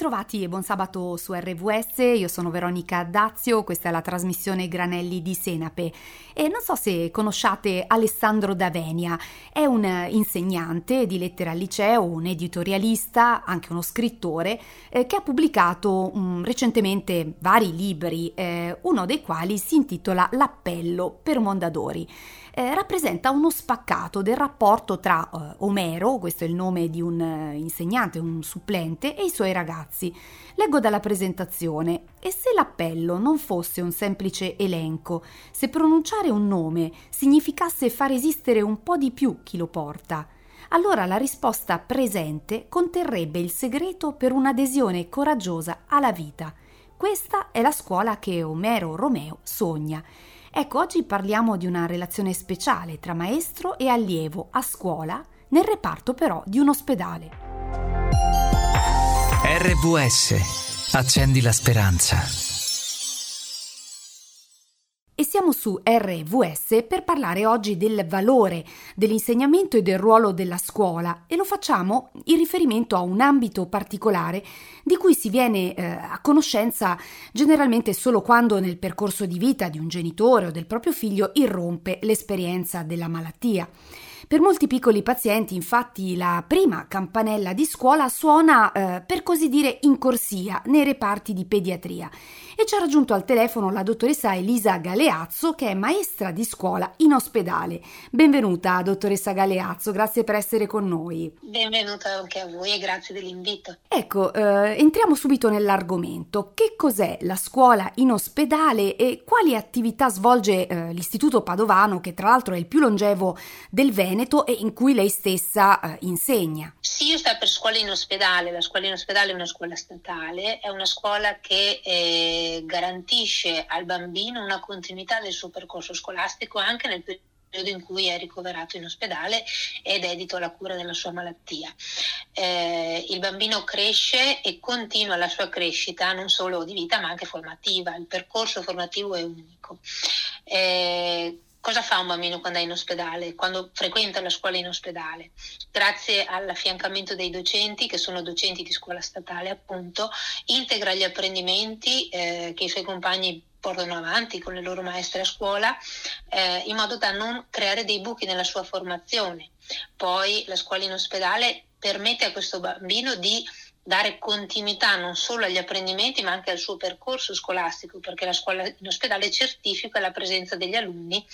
Bentrovati e buon sabato su RVS, io sono Veronica Dazio, questa è la trasmissione Granelli di Senape. E non so se conosciate Alessandro Davenia, è un insegnante di lettere al liceo, un editorialista, anche uno scrittore eh, che ha pubblicato um, recentemente vari libri, eh, uno dei quali si intitola L'appello per Mondadori. Eh, rappresenta uno spaccato del rapporto tra eh, Omero, questo è il nome di un eh, insegnante, un supplente, e i suoi ragazzi. Leggo dalla presentazione, e se l'appello non fosse un semplice elenco, se pronunciare un nome significasse far esistere un po' di più chi lo porta, allora la risposta presente conterrebbe il segreto per un'adesione coraggiosa alla vita. Questa è la scuola che Omero Romeo sogna Ecco, oggi parliamo di una relazione speciale tra maestro e allievo a scuola, nel reparto però di un ospedale. RVS. Accendi la speranza e siamo su RVS per parlare oggi del valore dell'insegnamento e del ruolo della scuola e lo facciamo in riferimento a un ambito particolare di cui si viene eh, a conoscenza generalmente solo quando nel percorso di vita di un genitore o del proprio figlio irrompe l'esperienza della malattia. Per molti piccoli pazienti, infatti, la prima campanella di scuola suona, eh, per così dire, in corsia nei reparti di pediatria. E ci ha raggiunto al telefono la dottoressa Elisa Galeazzo, che è maestra di scuola in ospedale. Benvenuta, dottoressa Galeazzo, grazie per essere con noi. Benvenuta anche a voi e grazie dell'invito. Ecco, eh, entriamo subito nell'argomento. Che cos'è la scuola in ospedale e quali attività svolge eh, l'Istituto Padovano, che tra l'altro è il più longevo del Veneto? Veneto e in cui lei stessa eh, insegna. Sì, io sto per scuola in ospedale, la scuola in ospedale è una scuola statale, è una scuola che eh, garantisce al bambino una continuità del suo percorso scolastico anche nel periodo in cui è ricoverato in ospedale ed è dedito alla cura della sua malattia. Eh, il bambino cresce e continua la sua crescita non solo di vita ma anche formativa, il percorso formativo è unico. Eh, Cosa fa un bambino quando è in ospedale, quando frequenta la scuola in ospedale? Grazie all'affiancamento dei docenti, che sono docenti di scuola statale appunto, integra gli apprendimenti eh, che i suoi compagni portano avanti con le loro maestre a scuola, eh, in modo da non creare dei buchi nella sua formazione. Poi la scuola in ospedale permette a questo bambino di dare continuità non solo agli apprendimenti ma anche al suo percorso scolastico perché la scuola in ospedale certifica la presenza degli alunni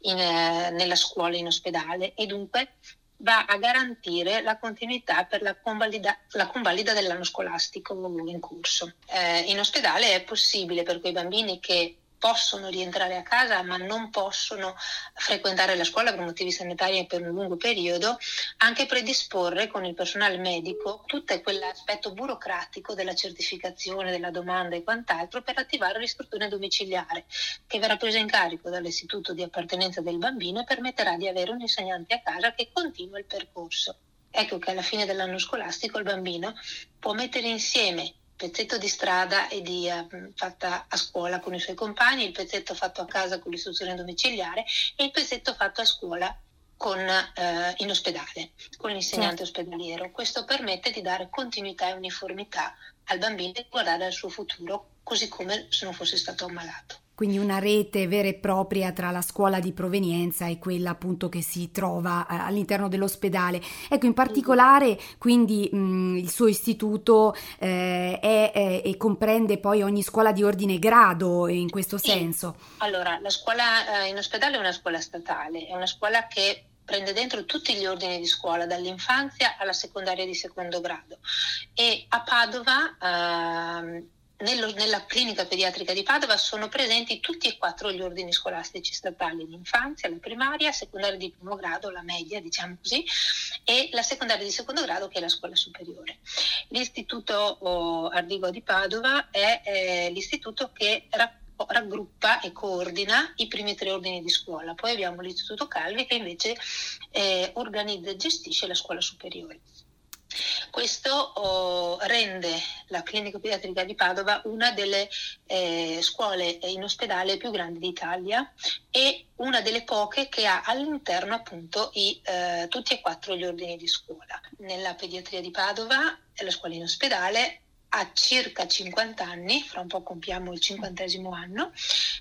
in, eh, nella scuola in ospedale e dunque va a garantire la continuità per la convalida, la convalida dell'anno scolastico in corso. Eh, in ospedale è possibile per quei bambini che possono rientrare a casa ma non possono frequentare la scuola per motivi sanitari per un lungo periodo, anche predisporre con il personale medico tutto quell'aspetto burocratico della certificazione, della domanda e quant'altro per attivare l'istruzione domiciliare che verrà presa in carico dall'istituto di appartenenza del bambino e permetterà di avere un insegnante a casa che continua il percorso. Ecco che alla fine dell'anno scolastico il bambino può mettere insieme pezzetto di strada e di, uh, fatta a scuola con i suoi compagni, il pezzetto fatto a casa con l'istruzione domiciliare e il pezzetto fatto a scuola con, uh, in ospedale, con l'insegnante certo. ospedaliero. Questo permette di dare continuità e uniformità al bambino e guardare al suo futuro così come se non fosse stato ammalato quindi una rete vera e propria tra la scuola di provenienza e quella appunto che si trova eh, all'interno dell'ospedale. Ecco, in particolare quindi mh, il suo istituto eh, è, e comprende poi ogni scuola di ordine e grado in questo sì. senso. Allora, la scuola eh, in ospedale è una scuola statale, è una scuola che prende dentro tutti gli ordini di scuola, dall'infanzia alla secondaria di secondo grado. E a Padova eh, nello, nella clinica pediatrica di Padova sono presenti tutti e quattro gli ordini scolastici statali, l'infanzia, la primaria, secondaria di primo grado, la media diciamo così, e la secondaria di secondo grado che è la scuola superiore. L'istituto oh, Ardigo di Padova è eh, l'istituto che racconta raggruppa e coordina i primi tre ordini di scuola. Poi abbiamo l'Istituto Calvi che invece eh, organizza e gestisce la scuola superiore. Questo oh, rende la clinica pediatrica di Padova una delle eh, scuole in ospedale più grandi d'Italia e una delle poche che ha all'interno appunto i, eh, tutti e quattro gli ordini di scuola. Nella pediatria di Padova, la scuola in ospedale, ha circa 50 anni, fra un po' compiamo il cinquantesimo anno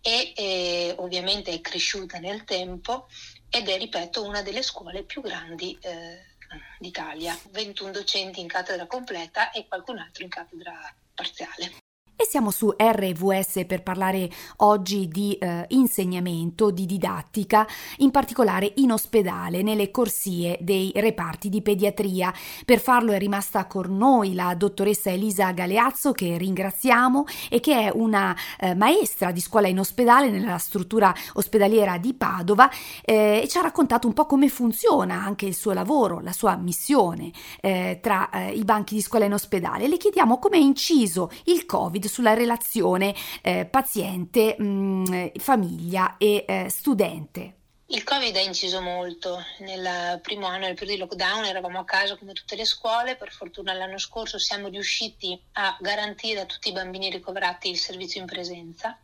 e eh, ovviamente è cresciuta nel tempo ed è, ripeto, una delle scuole più grandi eh, d'Italia. 21 docenti in cattedra completa e qualcun altro in cattedra parziale. E siamo su RVS per parlare oggi di eh, insegnamento, di didattica, in particolare in ospedale, nelle corsie dei reparti di pediatria. Per farlo è rimasta con noi la dottoressa Elisa Galeazzo, che ringraziamo e che è una eh, maestra di scuola in ospedale nella struttura ospedaliera di Padova eh, e ci ha raccontato un po' come funziona anche il suo lavoro, la sua missione eh, tra eh, i banchi di scuola in ospedale. Le chiediamo come è inciso il Covid sulla relazione eh, paziente, mh, mm, famiglia e eh, studente. Il Covid ha inciso molto. Nel primo anno, nel periodo di lockdown, eravamo a casa come tutte le scuole. Per fortuna l'anno scorso siamo riusciti a garantire a tutti i bambini ricoverati il servizio in presenza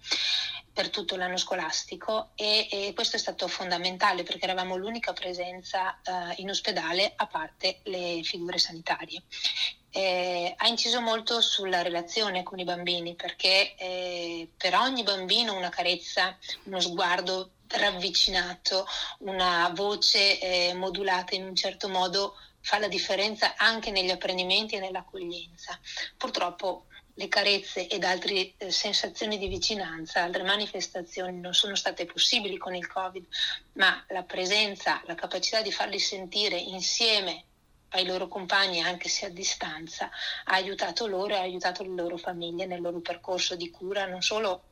per tutto l'anno scolastico e, e questo è stato fondamentale perché eravamo l'unica presenza uh, in ospedale a parte le figure sanitarie eh, ha inciso molto sulla relazione con i bambini perché eh, per ogni bambino una carezza, uno sguardo ravvicinato, una voce eh, modulata in un certo modo fa la differenza anche negli apprendimenti e nell'accoglienza. Purtroppo le carezze ed altre eh, sensazioni di vicinanza, altre manifestazioni non sono state possibili con il Covid, ma la presenza, la capacità di farli sentire insieme ai loro compagni, anche se a distanza, ha aiutato loro e ha aiutato le loro famiglie nel loro percorso di cura, non solo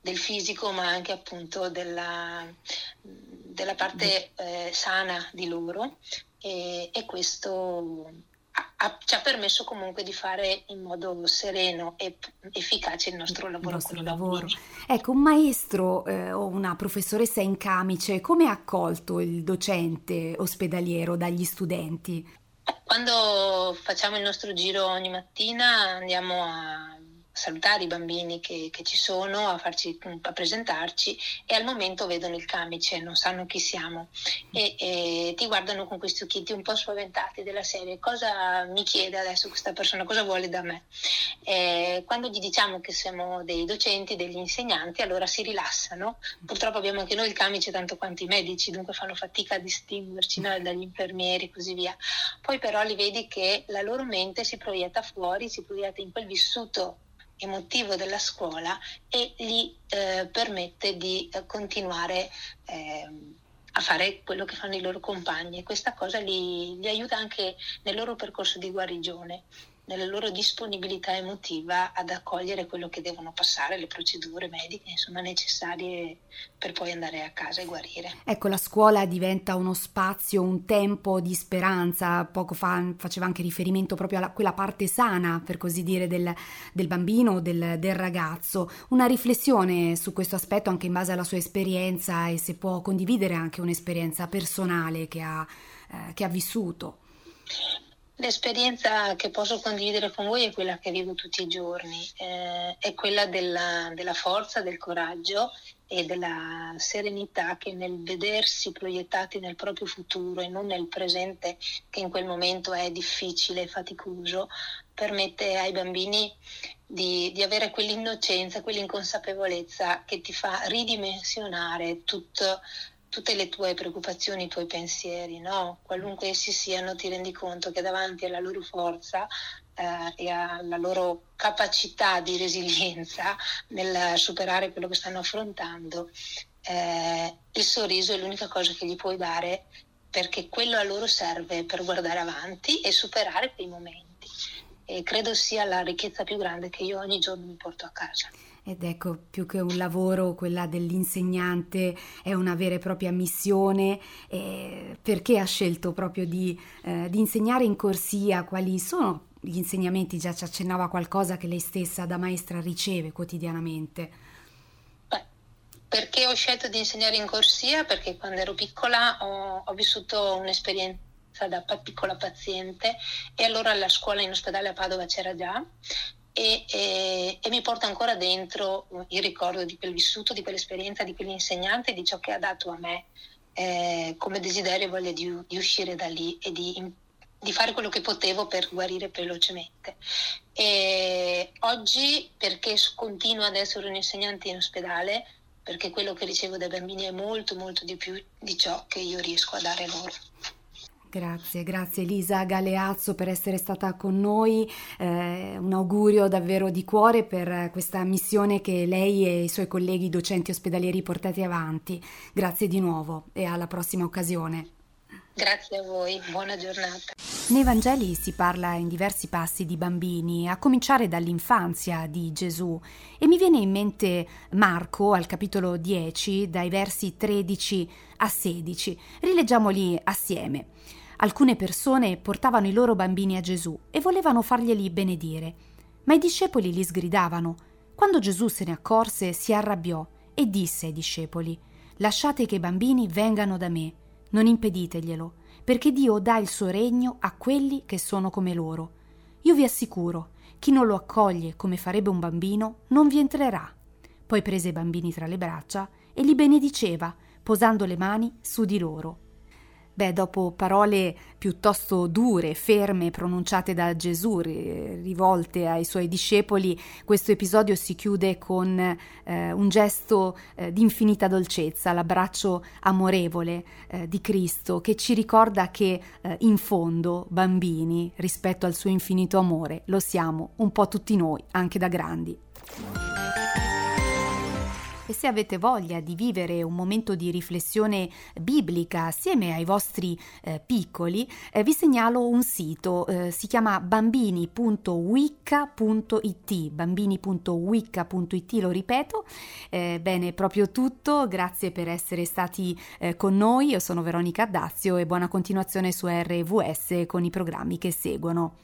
del fisico, ma anche appunto della, della parte eh, sana di loro. E, e questo ha, ci ha permesso comunque di fare in modo sereno e efficace il nostro lavoro. Il nostro lavoro. Ecco, un maestro eh, o una professoressa in camice, come ha accolto il docente ospedaliero dagli studenti? Quando facciamo il nostro giro ogni mattina andiamo a salutare i bambini che, che ci sono, a, farci, a, presentarci e al momento vedono il camice, non sanno chi siamo e, e, ti guardano con questi occhietti un po' spaventati della serie, cosa mi chiede adesso questa persona, cosa vuole da me. E quando gli diciamo che siamo dei docenti, degli insegnanti, allora si rilassano. Purtroppo abbiamo anche noi il camice tanto quanto i medici, dunque fanno fatica a distinguerci no? dagli infermieri e così via. Poi però li vedi che la loro mente si proietta fuori, si proietta in quel vissuto emotivo della scuola e gli eh, permette di eh, continuare eh, a fare quello che fanno i loro compagni. E questa cosa li, li aiuta anche nel loro percorso di guarigione nella loro disponibilità emotiva ad accogliere quello che devono passare, le procedure mediche insomma, necessarie per poi andare a casa e guarire. Ecco, la scuola diventa uno spazio, un tempo di speranza, poco fa faceva anche riferimento proprio a quella parte sana, per così dire, del, del bambino, del, del ragazzo. Una riflessione su questo aspetto anche in base alla sua esperienza e se può condividere anche un'esperienza personale che ha, eh, che ha vissuto. L'esperienza che posso condividere con voi è quella che vivo tutti i giorni, eh, è quella della, della, forza, del coraggio e della serenità che nel vedersi proiettati nel proprio futuro e non nel presente che in quel momento è difficile e faticoso, permette ai bambini di, di avere quell'innocenza, quell'inconsapevolezza che ti fa ridimensionare tutto tutte le tue preoccupazioni, i tuoi pensieri, no? qualunque essi siano, ti rendi conto che davanti alla loro forza eh, e alla loro capacità di resilienza nel superare quello che stanno affrontando, eh, il sorriso è l'unica cosa che gli puoi dare perché quello a loro serve per guardare avanti e superare quei momenti. E credo sia la ricchezza più grande che io ogni giorno mi porto a casa. Ed ecco, più che un lavoro, quella dell'insegnante è una vera e propria missione. Eh, perché ha scelto proprio di, eh, di, insegnare in corsia? Quali sono gli insegnamenti? Già ci accennava qualcosa che lei stessa da maestra riceve quotidianamente. Beh, perché ho scelto di insegnare in corsia? Perché quando ero piccola ho, ho vissuto un'esperienza da piccola paziente e allora la scuola in ospedale a Padova c'era già e, e, e, mi porta ancora dentro il ricordo di quel vissuto, di quell'esperienza, di quell'insegnante, di ciò che ha dato a me eh, come desiderio e voglia di, di, uscire da lì e di di fare quello che potevo per guarire velocemente. E oggi, perché continuo ad essere un insegnante in ospedale, perché quello che ricevo dai bambini è molto molto di più di ciò che io riesco a dare loro. Grazie, grazie Elisa Galeazzo per essere stata con noi, eh, un augurio davvero di cuore per questa missione che lei e i suoi colleghi docenti ospedalieri portate avanti. Grazie di nuovo e alla prossima occasione. Grazie a voi, buona giornata. Nei Vangeli si parla in diversi passi di bambini, a cominciare dall'infanzia di Gesù e mi viene in mente Marco al capitolo 10, dai versi 13 a 16. Rileggiamoli assieme. Alcune persone portavano i loro bambini a Gesù e volevano farglieli benedire, ma i discepoli li sgridavano. Quando Gesù se ne accorse si arrabbiò e disse ai discepoli Lasciate che i bambini vengano da me non impediteglielo, perché Dio dà il suo regno a quelli che sono come loro. Io vi assicuro, chi non lo accoglie come farebbe un bambino non vi entrerà. Poi prese i bambini tra le braccia e li benediceva, posando le mani su di loro. Beh, dopo parole piuttosto dure, ferme, pronunciate da Gesù, rivolte ai suoi discepoli, questo episodio si chiude con eh, un gesto eh, di infinita dolcezza, l'abbraccio amorevole eh, di Cristo che ci ricorda che eh, in fondo, bambini, rispetto al suo infinito amore, lo siamo un po' tutti noi, anche da grandi. E se avete voglia di vivere un momento di riflessione biblica assieme ai vostri eh, piccoli, eh, vi segnalo un sito, eh, si chiama bambini.wicca.it, bambini.wicca.it, lo ripeto. Eh, bene, proprio tutto, grazie per essere stati eh, con noi, io sono Veronica Dazio e buona continuazione su RVS con i programmi che seguono.